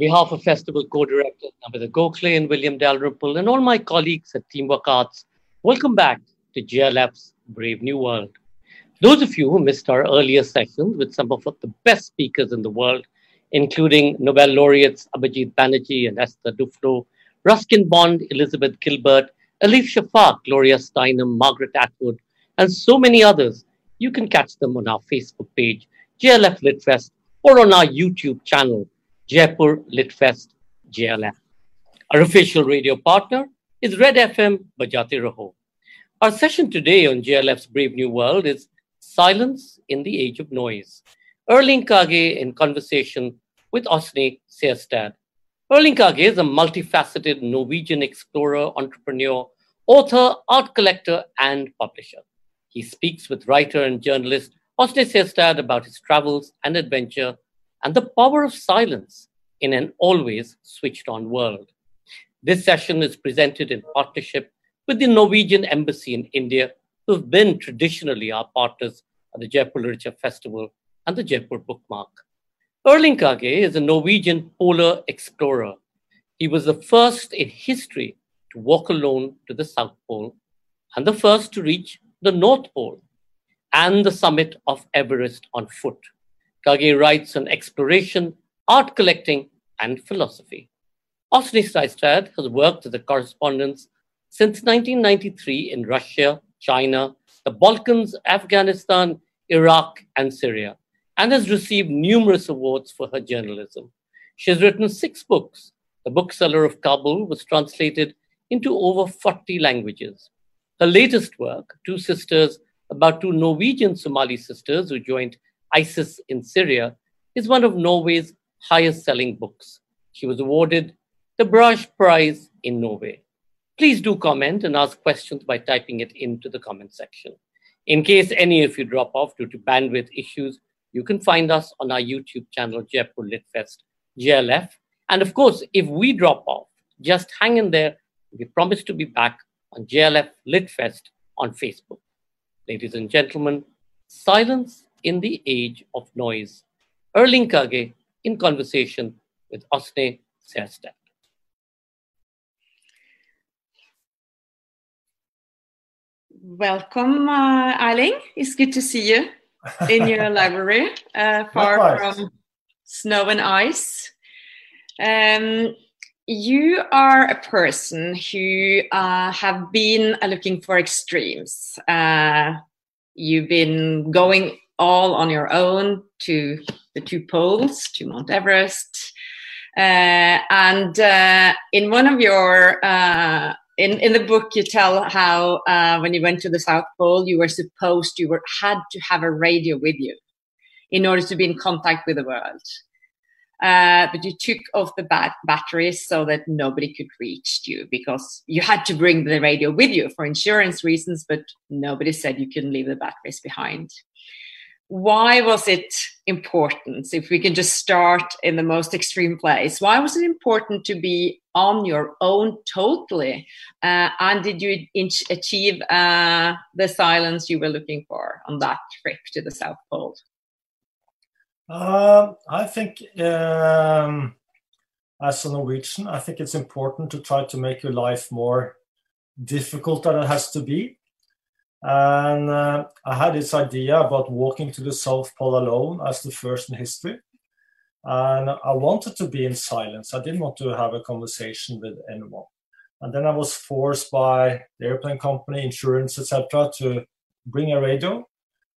behalf of Festival co-directors Namita Gokhale and William Dalrymple and all my colleagues at Teamwork Arts, welcome back to JLF's Brave New World. Those of you who missed our earlier sessions with some of the best speakers in the world, including Nobel laureates Abhijit Banerjee and Esther Duflo, Ruskin Bond, Elizabeth Gilbert, Elif Shafak, Gloria Steinem, Margaret Atwood, and so many others, you can catch them on our Facebook page, JLF Litfest, or on our YouTube channel, Jaipur Litfest JLF. Our official radio partner is Red FM Bajate Raho. Our session today on JLF's Brave New World is Silence in the Age of Noise. Erling Kagge in conversation with Åsne Seierstad. Erling Kagge is a multifaceted Norwegian explorer, entrepreneur, author, art collector, and publisher. He speaks with writer and journalist Åsne Seierstad about his travels and adventure and the power of silence in an always switched on world. This session is presented in partnership with the Norwegian Embassy in India, who have been traditionally our partners at the Jaipur Literature Festival and the Jaipur Bookmark. Erling Kagge is a Norwegian polar explorer. He was the first in history to walk alone to the South Pole and the first to reach the North Pole and the summit of Everest on foot. Kagge writes on exploration, art collecting, and philosophy. Åsne Seierstad has worked as a correspondent since 1993 in Russia, China, the Balkans, Afghanistan, Iraq, and Syria, and has received numerous awards for her journalism. She has written six books. The Bookseller of Kabul was translated into over 40 languages. Her latest work, Two Sisters, about two Norwegian Somali sisters who joined ISIS in Syria, is one of Norway's highest selling books. She was awarded the Brage Prize in Norway. Please do comment and ask questions by typing it into the comment section. In case any of you drop off due to bandwidth issues, you can find us on our YouTube channel, Jaipur Litfest JLF. And of course, if we drop off, just hang in there. We promise to be back on JLF Litfest on Facebook. Ladies and gentlemen, silence in the age of noise. Erling Kagge in conversation with Åsne Seierstad. Welcome, uh, Erling. It's good to see you in your library, uh, far Likewise. from snow and ice. Um, you are a person who uh, have been uh, looking for extremes. Uh, you've been going all on your own to the two poles, to Mount Everest. Uh, and uh, in one of your uh, in, in the book you tell how when you went to the south pole you were supposed you were had to have a radio with you in order to be in contact with the world uh, but you took off the bat- batteries so that nobody could reach you because you had to bring the radio with you for insurance reasons, but nobody said you couldn't leave the batteries behind. Why was it important? If we can just start in the most extreme place, why was it important to be on your own totally? Uh, and did you achieve uh, the silence you were looking for on that trip to the South Pole? Uh, I think um, as a Norwegian, I think it's important to try to make your life more difficult than it has to be. And uh, I had this idea about walking to the South Pole alone as the first in history. And I wanted to be in silence. I didn't want to have a conversation with anyone. And then I was forced by the airplane company, insurance, etc., to bring a radio.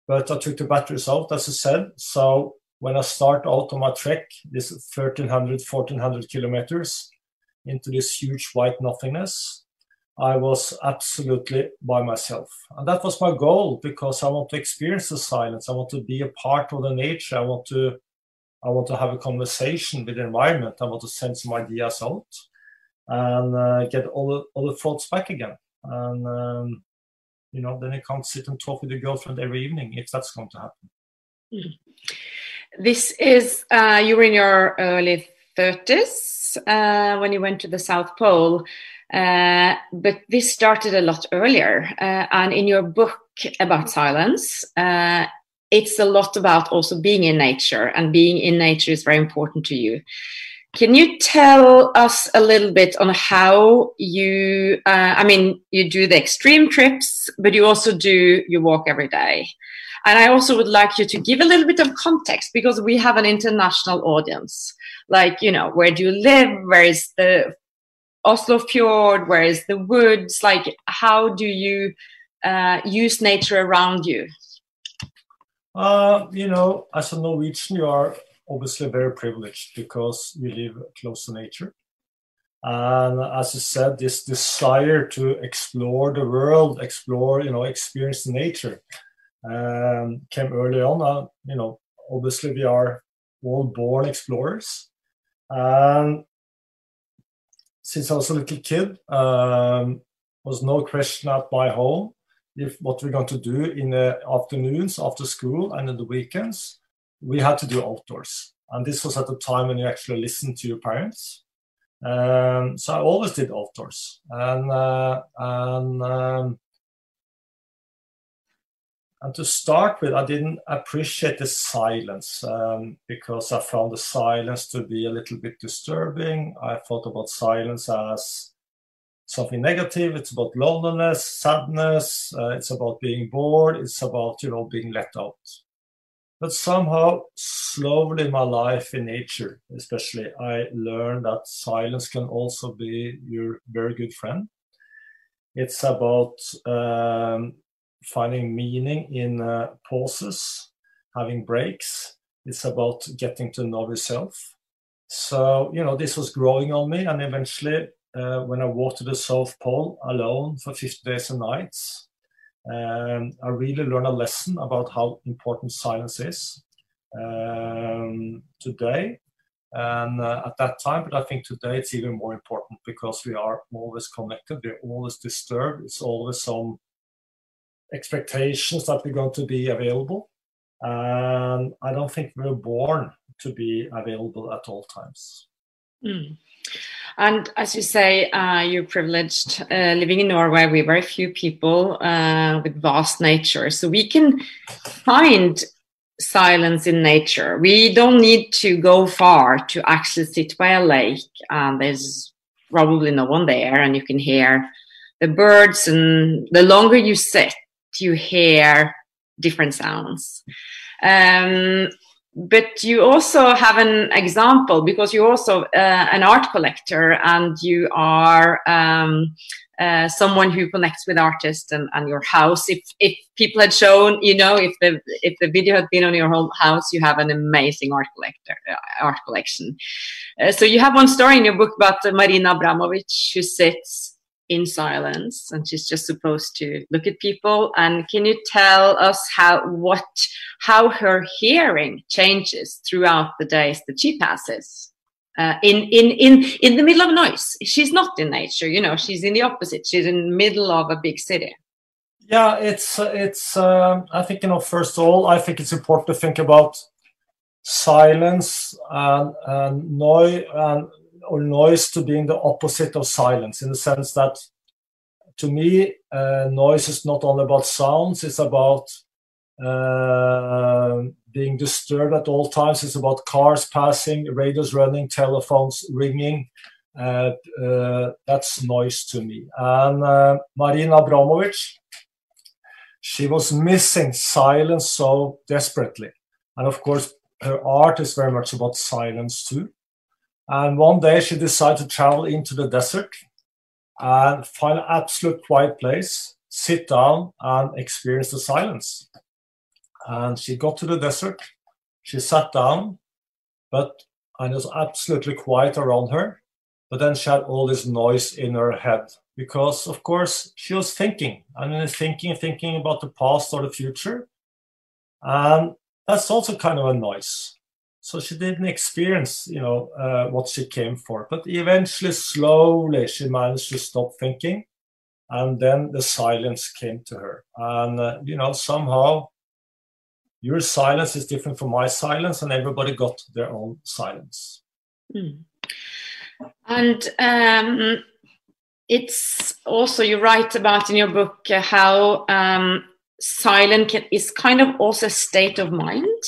But I took the batteries out, as I said. So when I start out on my trek, this 1300, 1400 kilometers into this huge white nothingness, I was absolutely by myself. And that was my goal because I want to experience the silence. I want to be a part of the nature. I want to I want to have a conversation with the environment. I want to send some ideas out and uh, get all the, all the thoughts back again. And, um, you know, then I can't sit and talk with your girlfriend every evening if that's going to happen. Mm. This is, uh, you were in your early 30s uh, when you went to the South Pole, uh, but this started a lot earlier. Uh, and in your book about silence, uh, it's a lot about also being in nature, and being in nature is very important to you. can you tell us a little bit on how you, uh, I mean, you do the extreme trips, but you also do your walk every day. And I also would like you to give a little bit of context because we have an international audience. Like, you know, where do you live? Where is the Oslo fjord? Where is the woods? Like, how do you uh, use nature around you? Uh, you know, as a Norwegian, you are obviously very privileged because you live close to nature. And as I said, this desire to explore the world, explore, you know, experience nature um, came early on. Uh, you know, obviously we are all born explorers. And since I was a little kid, um, was no question at my home if what we're going to do in the afternoons after school and in the weekends we had to do outdoors. And this was at the time when you actually listened to your parents. Um, so I always did outdoors. And, uh, and, um, and to start with, I didn't appreciate the silence um, because I found the silence to be a little bit disturbing. I thought about silence as something negative. It's about loneliness, sadness. Uh, it's about being bored. It's about you know being let out. But somehow, slowly in my life in nature, especially, I learned that silence can also be your very good friend. It's about um, finding meaning in uh, pauses, having breaks. It's about getting to know yourself. So, you know, this was growing on me. And eventually, uh, when I walked to the South Pole alone for 50 days and nights, um, I really learned a lesson about how important silence is um, today and uh, at that time. But I think today it's even more important because we are always connected, we're always disturbed, it's always some expectations that we're going to be available. And I don't think we're born to be available at all times. Mm. And as you say, uh, you're privileged uh, living in Norway. We very few people uh, with vast nature, so we can find silence in nature. We don't need to go far to actually sit by a lake, and there's probably no one there, and you can hear the birds. And the longer you sit, you hear different sounds. Um, but you also have an example because you're also uh, an art collector and you are um, uh, someone who connects with artists and, and, your house. If if people had shown, you know, if the if the video had been on your whole house, you have an amazing art collector uh, art collection. Uh, so you have one story in your book about Marina Abramovic who sits in silence and she's just supposed to look at people. And can you tell us how what how her hearing changes throughout the days that she passes? Uh, in in in in the middle of noise. She's not in nature you know she's in the opposite. She's in the middle of a big city. Yeah it's it's um, i think you know first of all i think it's important to think about silence and, and noise and or noise to being the opposite of silence in the sense that to me uh, noise is not only about sounds it's about uh, being disturbed at all times. It's about cars passing radios running telephones ringing. Uh, uh that's noise to me. And uh, marina abramovic she was missing silence so desperately. And of course her art is very much about silence too and one day she decided to travel into the desert and find an absolute quiet place, sit down and experience the silence. And she got to the desert, she sat down, but and it was absolutely quiet around her. But then she had all this noise in her head because, of course, she was thinking and thinking, thinking about the past or the future. And that's also kind of a noise so she didn't experience you know uh, what she came for. But eventually slowly she managed to stop thinking and then the silence came to her. And uh, you know somehow your silence is different from my silence and everybody got their own silence. Mm. and um, it's also you write about in your book uh, how um, silence is kind of also a state of mind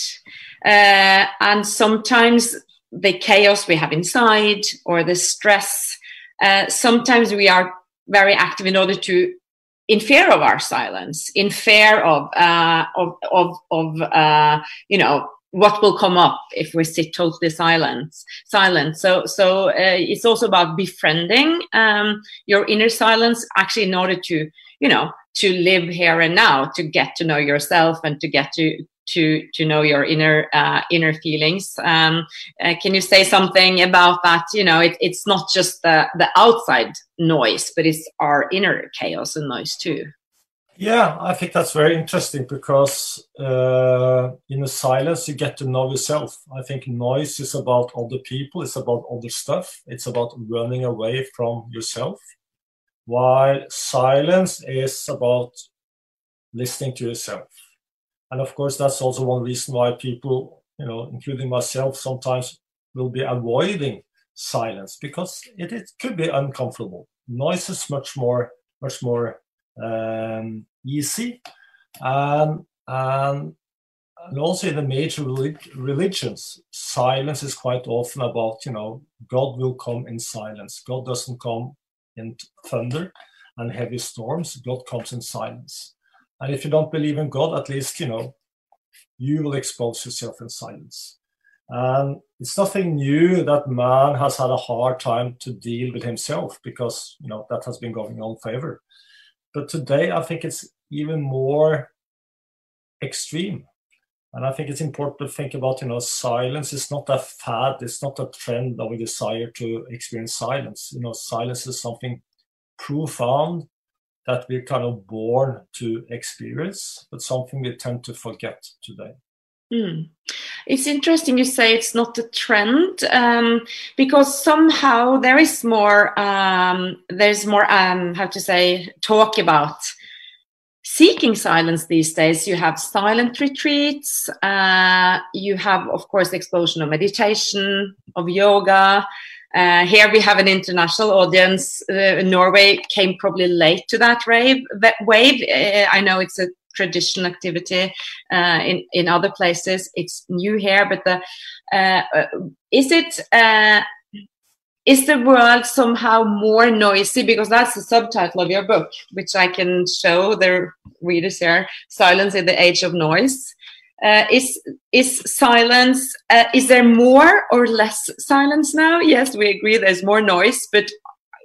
uh, and sometimes the chaos we have inside or the stress, uh, sometimes we are very active in order to in fear of our silence, in fear of uh, of of, of uh, you know what will come up if we sit totally silent silent. So so uh, it's also about befriending um, your inner silence actually in order to you know to live here and now to get to know yourself and to get to to to know your inner uh, inner feelings. Um, uh, can you say something about that? You know it, it's not just the the outside noise but it's our inner chaos and noise too. Yeah, I think that's very interesting because uh, in the silence you get to know yourself. I think noise is about other people, it's about other stuff, it's about running away from yourself, while silence is about listening to yourself. And of course, that's also one reason why people, you know, including myself, sometimes will be avoiding silence because it, it could be uncomfortable. Noise is much more, much more um, easy. And, and, and also in the major religions, silence is quite often about, you know, God will come in silence. God doesn't come in thunder and heavy storms. God comes in silence. And if you don't believe in God, at least, you know, you will expose yourself in silence. And it's nothing new that man has had a hard time to deal with himself because, you know, that has been going on forever. But today, I think it's even more extreme. And I think it's important to think about, you know, silence is not a fad, it's not a trend of a desire to experience silence. You know, silence is something profound that we're kind of born to experience, but something we tend to forget today. Mm. It's interesting you say it's not a trend um, because somehow there is more um, there's more um, how to say talk about seeking silence these days. You have silent retreats. Uh, you have, of course, the explosion of meditation, of yoga. Uh, here we have an international audience. Uh, Norway came probably late to that wave. Wave. Uh, I know it's a traditional activity uh, in in other places. It's new here, but the uh, uh, is it is the world somehow more noisy because that's the subtitle of your book which i can show the readers here silence in the age of noise uh, is is silence uh, is there more or less silence now? Yes we agree there's more noise but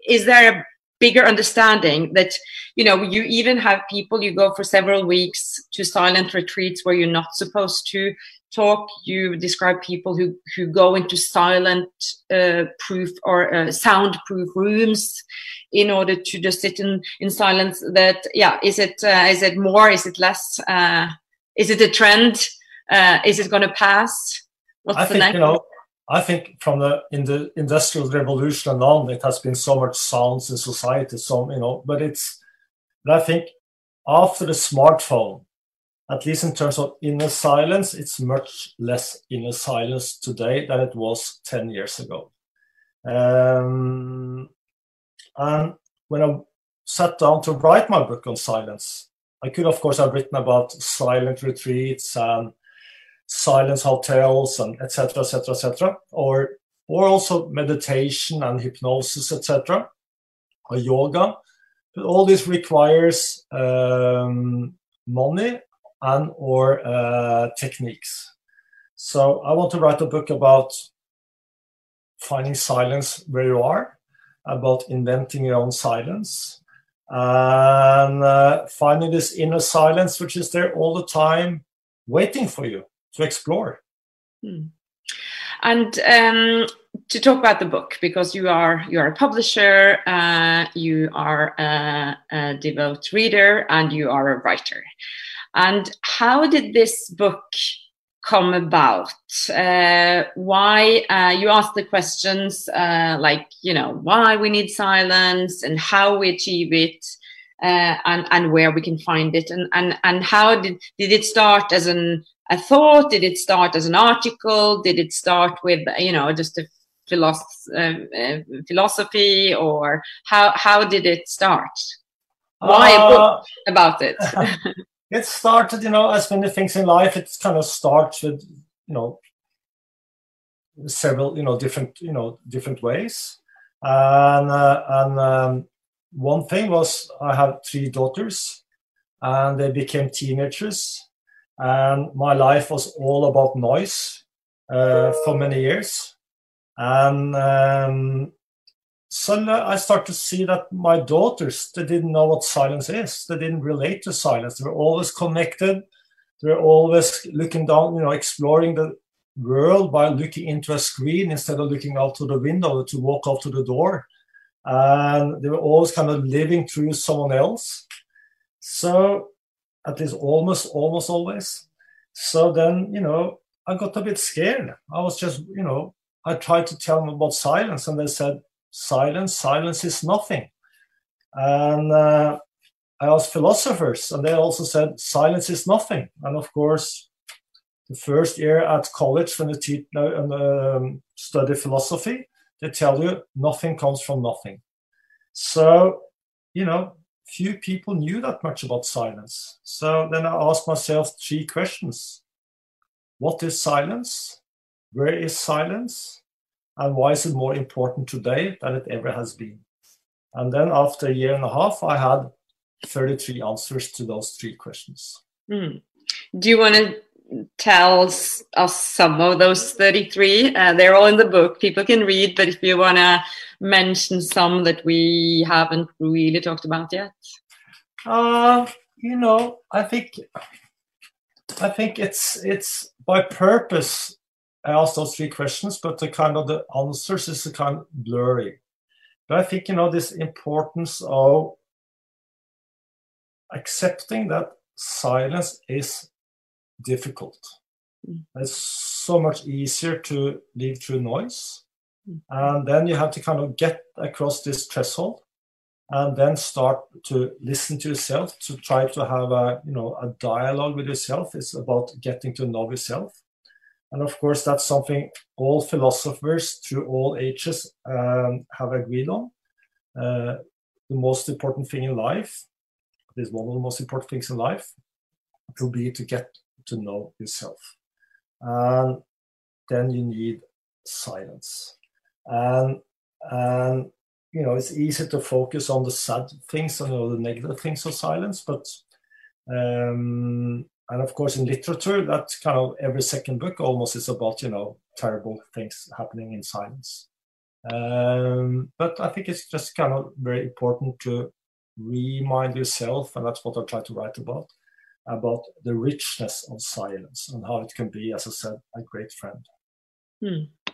is there a bigger understanding that you know you even have people you go for several weeks to silent retreats where you're not supposed to talk. You describe people who who go into silent uh, proof or uh, soundproof rooms in order to just sit in in silence that yeah is it uh, is it more is it less? Uh, is it a trend uh, is it going to pass what's I the think, next you know I think from the in the industrial revolution and on, it has been so much sounds in society. So you know, but it's. But I think after the smartphone, at least in terms of inner silence, it's much less inner silence today than it was 10 years ago. Um, and when I sat down to write my book on silence, I could, of course, have written about silent retreats and silence hotels and etc., etc., etc., or or also meditation and hypnosis, etc., or yoga. But all this requires um, money and or uh, techniques. So I want to write a book about finding silence where you are, about inventing your own silence, and uh, finding this inner silence which is there all the time, waiting for you to explore. Hmm. And um, to talk about the book, because you are you are a publisher, uh, you are a, a devout reader, and you are a writer. And how did this book come about? Uh, why uh, you ask the questions uh, like you know why we need silence and how we achieve it, uh, and and where we can find it, and and and how did did it start as an a thought? Did it start as an article? Did it start with you know just a philosophy, um, uh, philosophy or how how did it start? Why a book uh, about it? it started, you know, as many things in life, it kind of starts with, you know, several, you know, different, you know, different ways. And uh, and um, one thing was I have three daughters, and they became teenagers, and my life was all about noise uh, for many years, and um, suddenly I start to see that my daughters they didn't know what silence is. They didn't relate to silence. They were always connected. They were always looking down, you know, exploring the world by looking into a screen instead of looking out to the window to walk out to the door. And they were always kind of living through someone else. So at least almost almost always. So then, you know, I got a bit scared. I was just, you know, I tried to tell them about silence, and they said, silence, silence is nothing. And uh, I asked philosophers, and they also said silence is nothing. And of course, the first year at college when you teach and um, study philosophy, they tell you nothing comes from nothing. So, you know, few people knew that much about silence. So then I asked myself three questions: What is silence? Where is silence? And why is it more important today than it ever has been? And then after a year and a half, I had 33 answers to those three questions. Mm. Do you want to tell us some of those 33? Uh, they're all in the book. People can read, but if you want to mention some that we haven't really talked about yet. Uh, you know, I think I think it's it's by purpose I asked those three questions, but the kind of the answers is kind of blurry. But I think you know this importance of accepting that silence is difficult. Mm. It's so much easier to live through noise. Mm. And then you have to kind of get across this threshold and then start to listen to yourself to try to have a you know a dialogue with yourself it's about getting to know yourself and of course that's something all philosophers through all ages um, have agreed on uh, the most important thing in life is one of the most important things in life will be to get to know yourself. And then you need silence. And and you know it's easy to focus on the sad things and you know, the negative things of silence, but um, and of course in literature that kind of every second book almost is about you know terrible things happening in silence. Um, but I think it's just kind of very important to remind yourself, and that's what I try to write about, about the richness of silence and how it can be, as I said, a great friend. Hmm.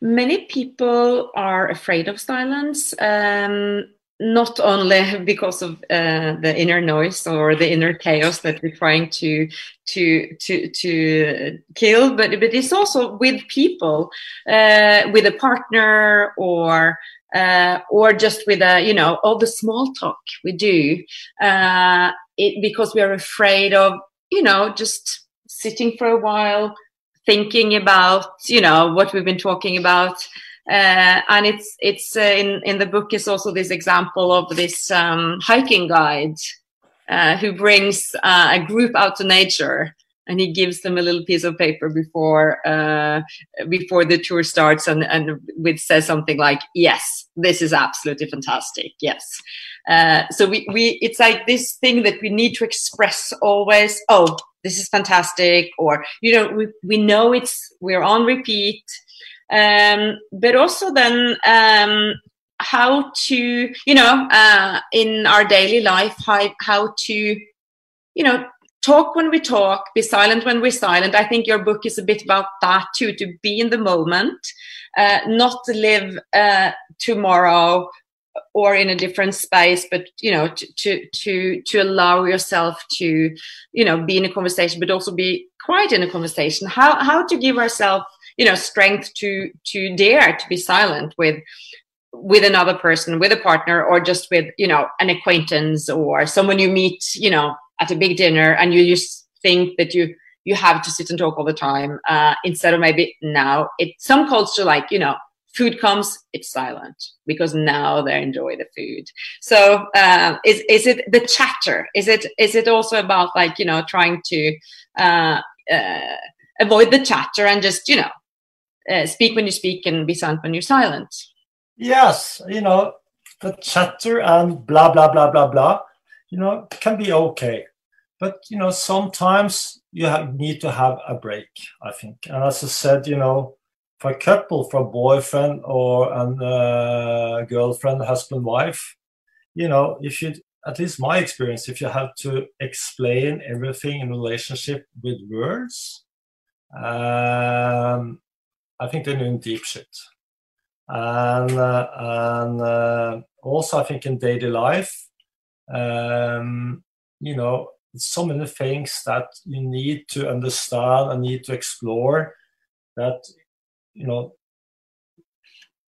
Many people are afraid of silence. Um, not only because of uh, the inner noise or the inner chaos that we're trying to to to to kill, but but it's also with people, uh, with a partner or uh, or just with a you know all the small talk we do, uh, it, because we are afraid of you know just sitting for a while, thinking about you know what we've been talking about. Uh, and it's it's uh, in in the book is also this example of this um, hiking guide uh, who brings uh, a group out to nature and he gives them a little piece of paper before uh, before the tour starts and and with says something like yes this is absolutely fantastic. Yes. Uh, so we we it's like this thing that we need to express always oh this is fantastic or you know we, we know it's we're on repeat um, but also then um, how to you know uh, in our daily life how, how to you know talk when we talk be silent when we're silent. I think your book is a bit about that too to be in the moment uh, not to live uh, tomorrow or in a different space but you know to, to to to allow yourself to you know be in a conversation but also be quiet in a conversation. How how to give ourselves you know strength to to dare to be silent with with another person with a partner or just with you know an acquaintance or someone you meet you know at a big dinner and you just think that you you have to sit and talk all the time uh, instead of maybe now it some culture like you know food comes it's silent because now they enjoy the food. So uh, is is it the chatter? Is it is it also about like you know trying to uh, uh, avoid the chatter and just you know uh, speak when you speak and be silent when you're silent. Yes, you know, the chatter and blah blah blah blah blah, you know, can be okay, but you know, sometimes you have, need to have a break. I think, and as I said, you know, for a couple, for a boyfriend or a uh, girlfriend, husband, wife, you know, if you at least my experience, if you have to explain everything in relationship with words, um, I think they're doing deep shit. And, uh, and uh, also, I think in daily life, um, you know, so many things that you need to understand and need to explore that, you know,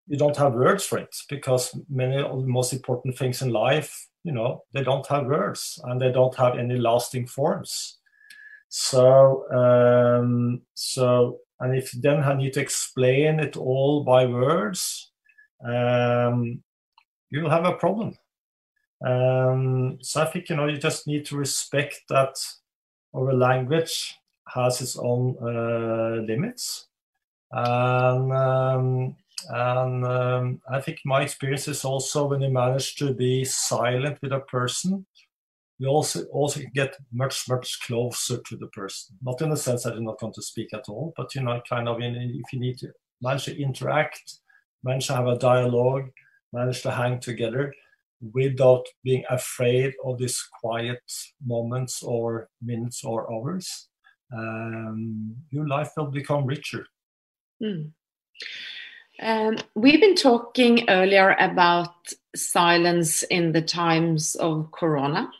you don't have words for it because many of the most important things in life you know they don't have words and they don't have any lasting forms so um, so and if then I need to explain it all by words um, you'll have a problem. Um, so I think you know you just need to respect that our language has its own uh, limits. And um, and um, I think my experience is also when you manage to be silent with a person, you also also get much much closer to the person. Not in the sense that you're not going to speak at all, but you know, kind of in, if you need to manage to interact, manage to have a dialogue, manage to hang together without being afraid of these quiet moments or minutes or hours, um, your life will become richer. Mm. Um, we've been talking earlier about silence in the times of Corona.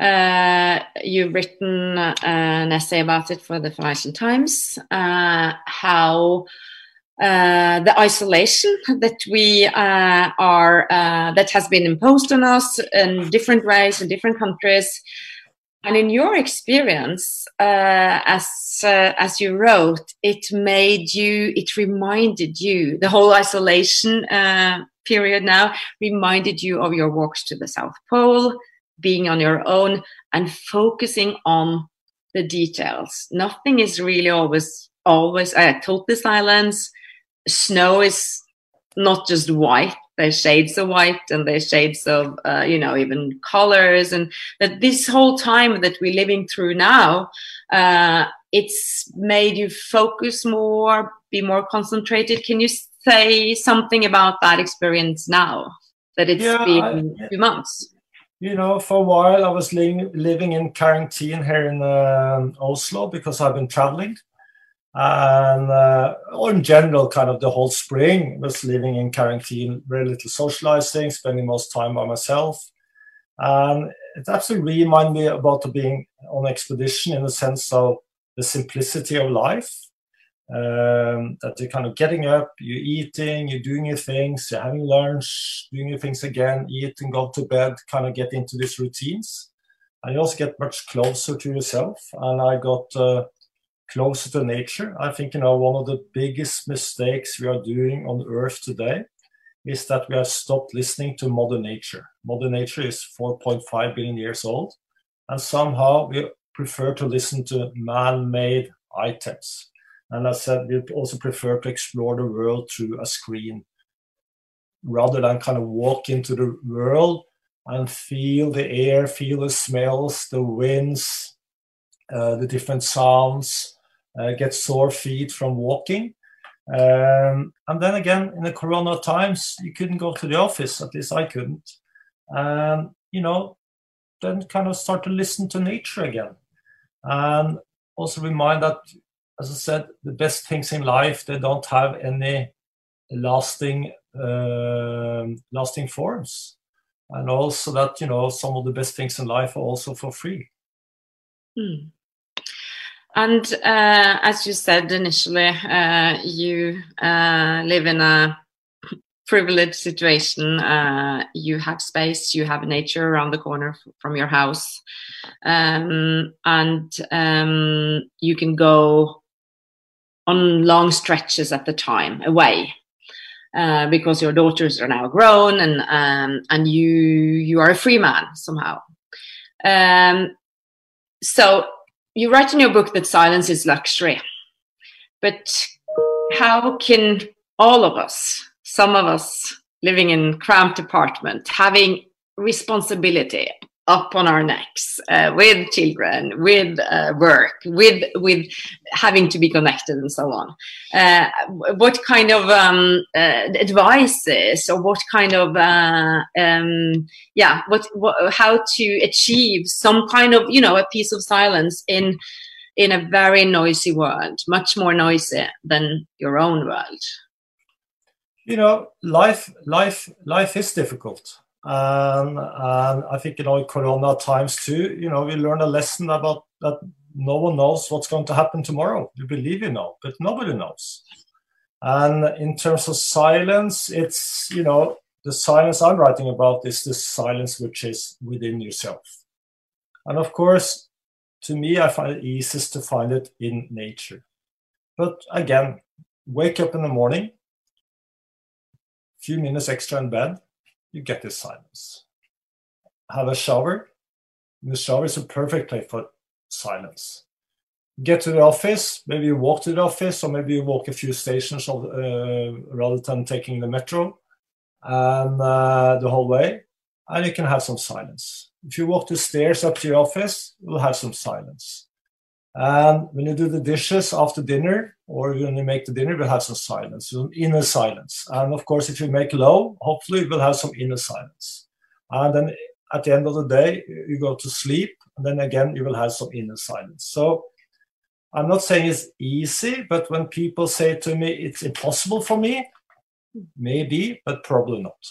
Uh, you've written uh, an essay about it for the Financial Times, uh, how uh, the isolation that we uh, are, uh, that has been imposed on us in different ways in different countries, and in your experience, as as you wrote, it made you, it reminded you, the whole isolation period now reminded you of your walks to the South Pole, being on your own, and focusing on the details. Nothing is really always always uh, total silence. Snow is not just white. There's shades of white and there's shades of uh, you know even colors. And that this whole time that we're living through now uh, it's made you focus more be more concentrated. Can you say something about that experience now? That it's yeah, been I, few months you know for a while i was living, living in quarantine here in uh, oslo because i've been traveling and uh, in general, kind of the whole spring was living in quarantine, very little socializing, spending most time by myself. And it absolutely reminded me about being on expedition in the sense of the simplicity of life. Um, that you're kind of getting up, you're eating, you're doing your things, you're having lunch, doing your things again, eat and go to bed, kind of get into these routines. And you also get much closer to yourself. And I got uh, closer to nature. I think you know one of the biggest mistakes we are doing on Earth today is that we have stopped listening to Mother Nature. Mother Nature is 4.5 billion years old, and somehow we prefer to listen to man-made items. And I said we also prefer to explore the world through a screen rather than kind of walk into the world and feel the air, feel the smells, the winds, uh, the different sounds, uh, get sore feet from walking. Um, and then again, in the corona times, you couldn't go to the office, at least I couldn't. And, you know, then kind of start to listen to nature again. And also remind that, as I said, the best things in life, they don't have any lasting uh, lasting forms. And also that, you know, some of the best things in life are also for free. Mm. And uh, as you said initially, uh, you uh, live in a privileged situation. Uh, you have space, you have nature around the corner from your house, um, and um, you can go on long stretches at the time away. Uh, because your daughters are now grown and um, and you you are a free man somehow. Um, so you write in your book that silence is luxury, but how can all of us, some of us living in cramped apartment, having responsibility up on our necks uh, with children, with uh, work, with with having to be connected and so on. Uh, what kind of um, uh, advices or what kind of uh, um, yeah, what, what how to achieve some kind of you know a piece of silence in in a very noisy world, much more noisy than your own world. You know, life life life is difficult and, and I think, you know, Corona times too, you know, we learn a lesson about that no one knows what's going to happen tomorrow. You believe you know, but nobody knows. And in terms of silence, it's, you know, the silence I'm writing about is the silence which is within yourself. And of course, to me, I find it easiest to find it in nature. But again, wake up in the morning, few minutes extra in bed, you get this silence. Have a shower. The shower is a perfect place for silence. Get to the office, maybe you walk to the office, or maybe you walk a few stations of, uh, rather than taking the metro and uh, the whole way, and you can have some silence. If you walk the stairs up to your office, you'll have some silence. And when you do the dishes after dinner, or when you make the dinner, we'll have some silence, some inner silence. And of course, if you make love, hopefully we'll have some inner silence. And then at the end of the day, you go to sleep, and then again, you will have some inner silence. So I'm not saying it's easy, but when people say to me it's impossible for me, maybe, but probably not.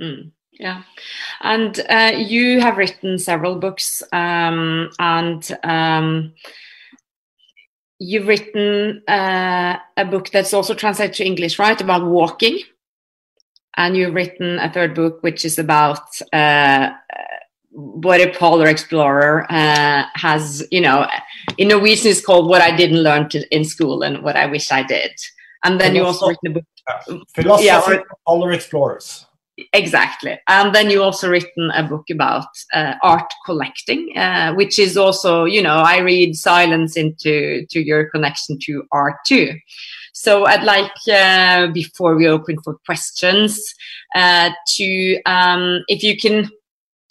Mm. Yeah, and uh, you have written several books, um, and um, you've written uh, a book that's also translated to English, right? About walking, and you've written a third book which is about uh, what a polar explorer uh, has. You know, in Norwegian, is called "What I Didn't Learn to, in School" and "What I Wish I Did." And then you also written a book. Philosophy yeah, or, polar explorers exactly. And then you also written a book about uh, art collecting uh, which is also you know i read silence into to your connection to art too so i'd like uh, before we open for questions uh, to um, if you can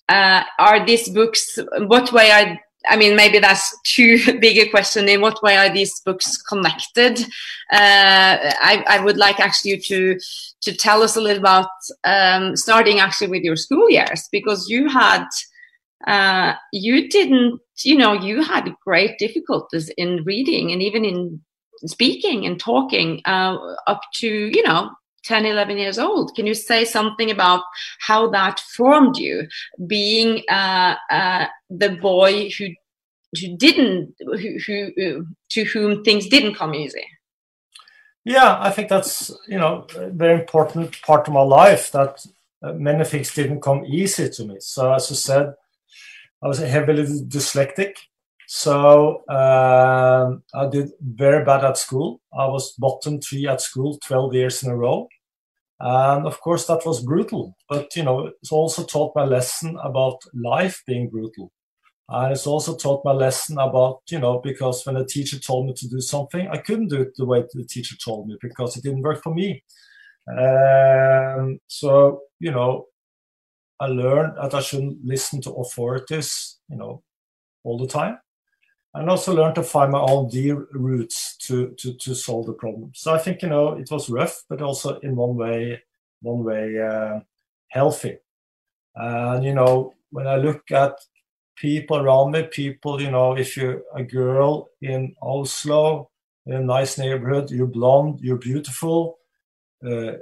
uh, are these books what way are I mean, maybe that's too big a question. In what way are these books connected? Uh, I, I, would like actually to to tell us a little about um, starting actually with your school years because you had uh, you didn't you know you had great difficulties in reading and even in speaking and talking uh, up to you know 10 11 years old can you say something about how that formed you being uh, uh, the boy who who didn't who, who to whom things didn't come easy yeah i think that's you know a very important part of my life that uh, many things didn't come easy to me so as i said i was heavily dyslexic so um, I did very bad at school. I was bottom three at school 12 years in a row. And of course, that was brutal. But, you know, it's also taught my lesson about life being brutal. And it's also taught my lesson about, you know, because when a teacher told me to do something, I couldn't do it the way the teacher told me because it didn't work for me. Um, so, you know, I learned that I shouldn't listen to authorities, you know, all the time. And also learned to find my own dear routes to, to, to solve the problem. So I think, you know, it was rough, but also in one way, one way uh, healthy. And, you know, when I look at people around me, people, you know, if you're a girl in Oslo, in a nice neighborhood, you're blonde, you're beautiful, uh,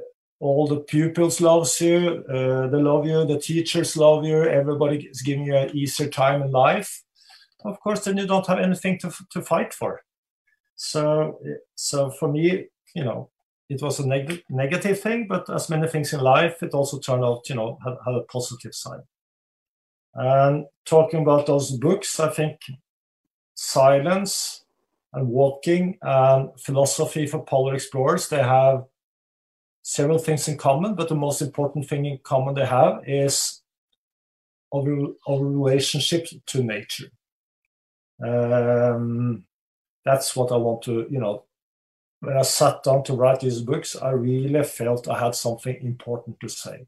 all the pupils loves you, uh, they love you, the teachers love you, everybody is giving you an easier time in life of course, then you don't have anything to, to fight for. So, so for me, you know, it was a neg- negative thing, but as many things in life, it also turned out, you know, had, had a positive side. And talking about those books, I think Silence and Walking and Philosophy for Polar Explorers, they have several things in common, but the most important thing in common they have is our, our relationship to nature. Um, that's what I want to, you know, when I sat down to write these books, I really felt I had something important to say.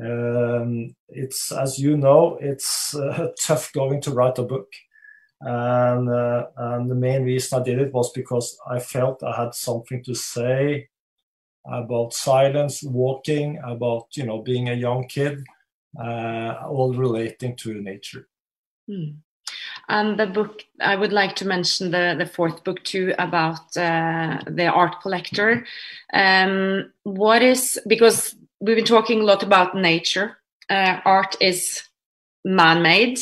Um, it's, as you know, it's uh, tough going to write a book. And, uh, and the main reason I did it was because I felt I had something to say about silence, walking, about you know being a young kid, uh, all relating to nature. Hmm. And the book, I would like to mention the, the fourth book too about uh, the art collector. Um, what is, because we've been talking a lot about nature, uh, art is man made.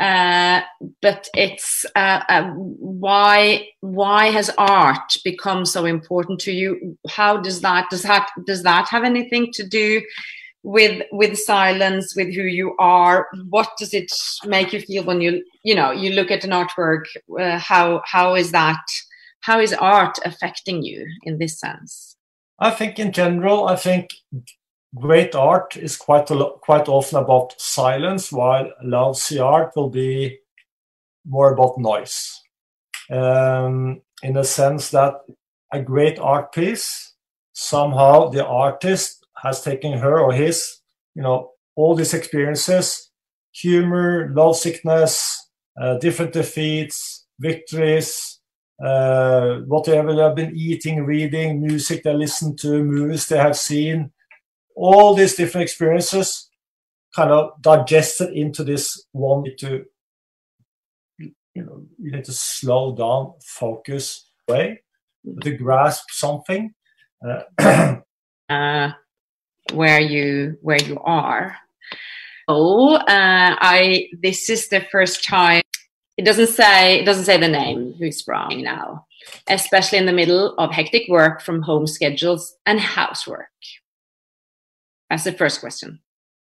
Uh, but it's uh, uh, why why has art become so important to you? How does that does that does that have anything to do with with silence with who you are what does it make you feel when you you know you look at an artwork uh, how how is that how is art affecting you in this sense? I think in general i think great art is quite a lo- quite often about silence while lousy art will be more about noise. Um, in the sense that a great art piece somehow the artist has taken her or his, you know, all these experiences, humor, love sickness, uh, different defeats, victories, uh, whatever they have been eating, reading, music they listen to, movies they have seen, all these different experiences kind of digested into this one to you know you need to slow down focus way to grasp something. Uh, uh, where you where you are. Oh, uh, I this is the first time. It doesn't say it doesn't say the name who's wrong now, especially in the middle of hectic work from home schedules and housework. That's the first question.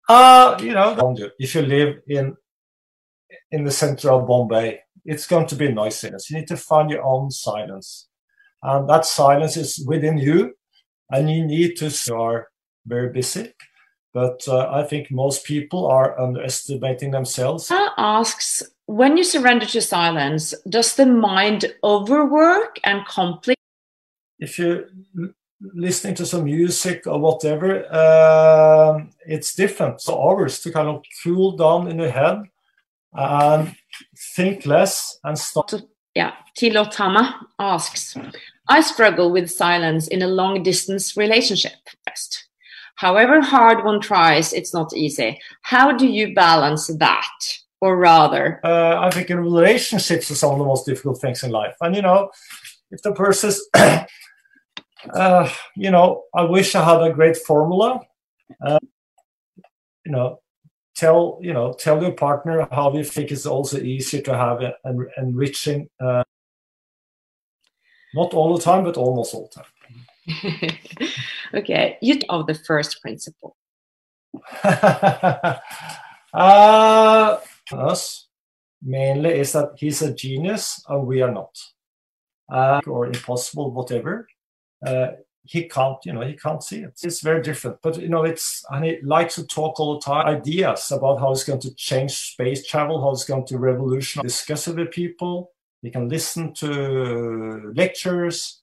Uh, you know, if you live in in the center of Bombay, it's going to be noisiness. You need to find your own silence, and that silence is within you, and you need to start very busy. But uh, I think most people are underestimating themselves. asks when you surrender to silence, does the mind overwork and complete? If you're listening to some music or whatever, uh, it's different. So hours to kind of cool down in the head and think less and stop. Yeah, Tilotama asks, I struggle with silence in a long distance relationship. First however hard one tries, it's not easy. How do you balance that? Or rather, uh, I think in relationships are some of the most difficult things in life. And you know, if the person is, uh, you know, I wish I had a great formula. Uh, you know, tell you know, tell your partner how you think it's also easier to have an enriching. Uh, not all the time, but almost all the time. okay, you of the first principle. uh, us mainly is that he's a genius and we are not, uh, or impossible, whatever. Uh, he can't, you know, he can't see it. It's very different. But you know, it's and he likes to talk all the time, ideas about how it's going to change space travel, how it's going to revolutionize, discuss it with people. He can listen to lectures,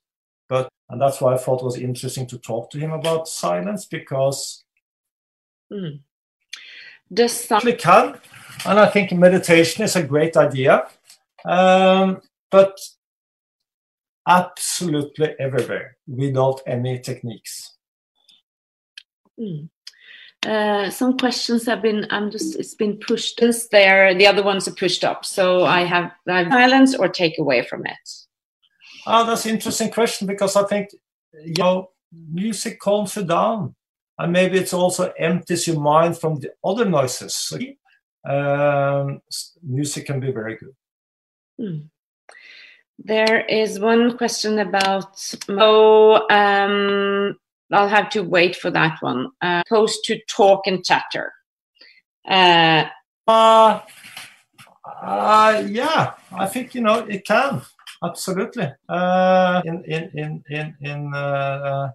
and that's why I thought it was interesting to talk to him about silence because mm. sun can, and I think meditation is a great idea, um, but absolutely everywhere without any techniques. Mm. Uh, some questions have been i'm just it's been pushed there the other ones are pushed up so i have I have silence or take away from it Oh, that's an interesting question because I think you know music calms you down, and maybe it also empties your mind from the other noises. Um, music can be very good. Hmm. There is one question about oh, um, I'll have to wait for that one. Uh, opposed to talk and chatter. Uh, uh, uh, yeah, I think you know it can absolutely. Uh, in in in in in uh,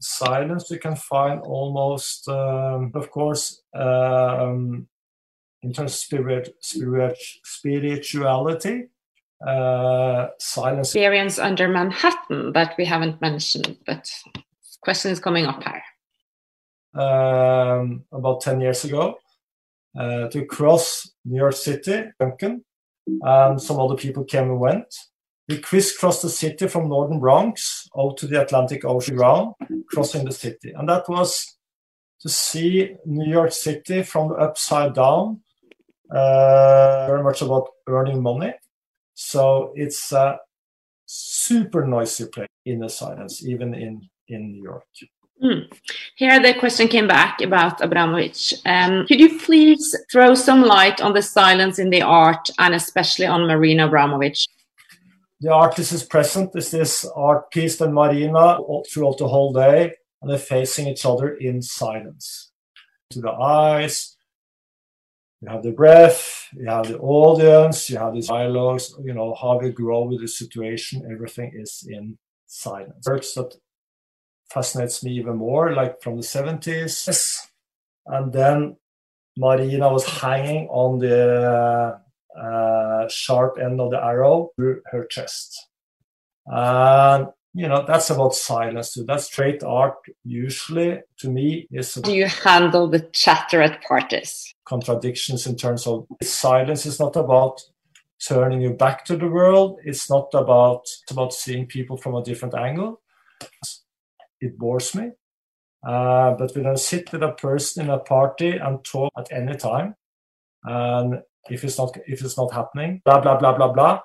silence, we can find almost, um, of course, um, in terms of spirit, spirit, spirituality. uh, silence. Experience under Manhattan that we haven't mentioned, but question is coming up here. Um, about 10 years ago, uh, to cross New York City, Duncan, and some other people came and went. We crisscrossed the city from northern Bronx out to the Atlantic Ocean ground, crossing the city. And that was to see New York City from the upside down, uh, very much about earning money. So it's a super noisy place in the silence, even in, in New York. Mm. Here the question came back about Abramovich. Um, could you please throw some light on the silence in the art and especially on Marina Abramovich? The artist is present. Is this art piece and Marina throughout the whole day, and they're facing each other in silence. To the eyes, you have the breath, you have the audience, you have these dialogues, you know, how we grow with the situation, everything is in silence. Works that fascinates me even more, like from the 70s. And then Marina was hanging on the sharp end of the arrow through her chest. And you know that's about silence too. That's straight art. Usually, to me, is do you handle the chatter at parties? Contradictions in terms of silence is not about turning you back to the world. It's not about it's about seeing people from a different angle it bores me. Uh, but we don't sit with a person in a party and talk at any time. And if it's not if it's not happening, blah blah blah blah blah.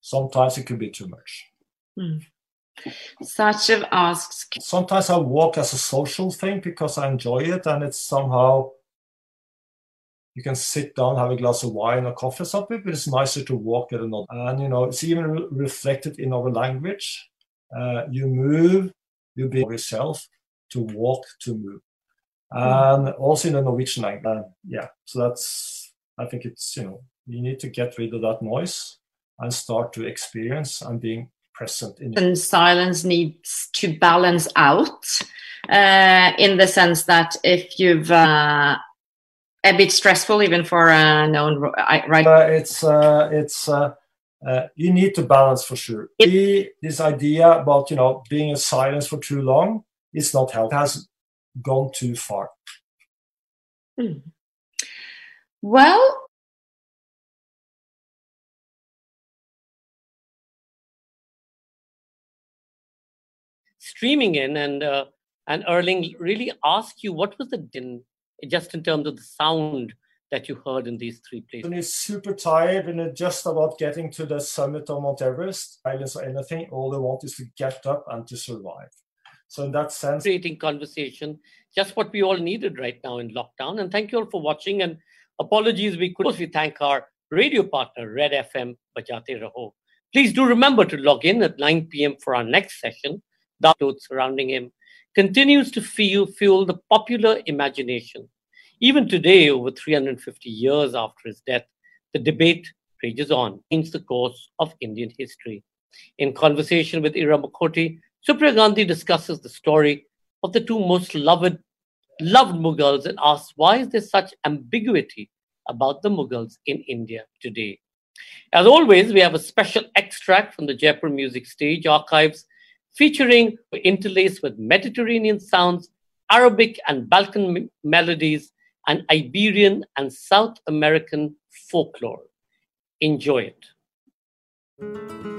Sometimes it could be too much. Mm. Sachev asks. Sometimes I walk as a social thing because I enjoy it, and it's somehow you can sit down, have a glass of wine or coffee or something, but it's nicer to walk with another. And you know, it's even re- reflected in our language. Uh, you move you be yourself to walk to move and also in the norwegian language uh, yeah so that's i think it's you know you need to get rid of that noise and start to experience and being present in and silence needs to balance out uh, in the sense that if you've uh, a bit stressful even for a known right uh, it's uh, it's uh, uh, you need to balance for sure. It, this idea about you know being in silence for too long is not healthy. It has gone too far. Hmm. Well, streaming in and uh, and Erling really ask you what was the din just in terms of the sound that you heard in these three places? When you're super tired and just about getting to the summit of Mount Everest, silence or anything, all they want is to get up and to survive. So in that sense, creating conversation, just what we all needed right now in lockdown. And thank you all for watching. And apologies, we could we thank our radio partner Red FM Bajate Raho. Please do remember to log in at 9 p.m. for our next session. The surrounding him continues to feel fuel the popular imagination even today, over 350 years after his death, the debate rages on, changed the course of Indian history. In conversation with Ira Mukhoty, Supriya Gandhi discusses the story of the two most loved, loved Mughals and asks why is there such ambiguity about the Mughals in India today. As always, we have a special extract from the Jaipur Music Stage archives featuring interlaced with Mediterranean sounds, Arabic and Balkan melodies, and Iberian and South American folklore. Enjoy it.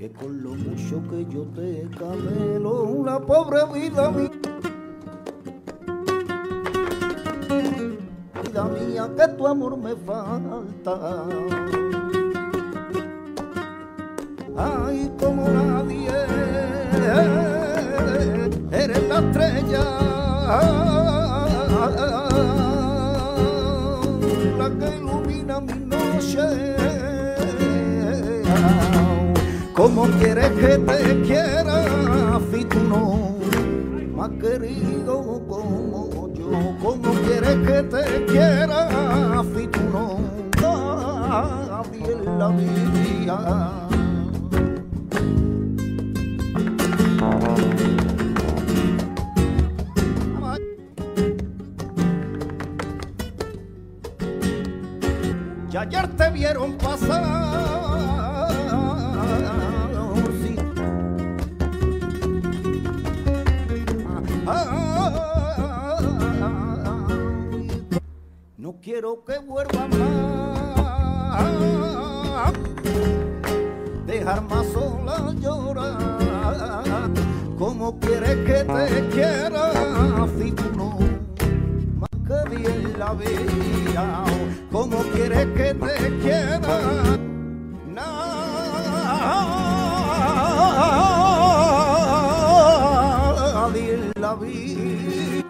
Que con lo mucho que yo te camelo, una pobre vida mía. Vida mía, que tu amor me falta. ¿Cómo quieres que te quiera si tú no me has querido como yo? ¿Cómo quieres que te quiera si tú no nadie la vida? Y ayer te vieron pasar No quiero que vuelva más, dejar más sola llorar. ¿Cómo quieres que te quiera si no más que bien la vida? ¿Cómo quieres que te quiera? Nadie la vida.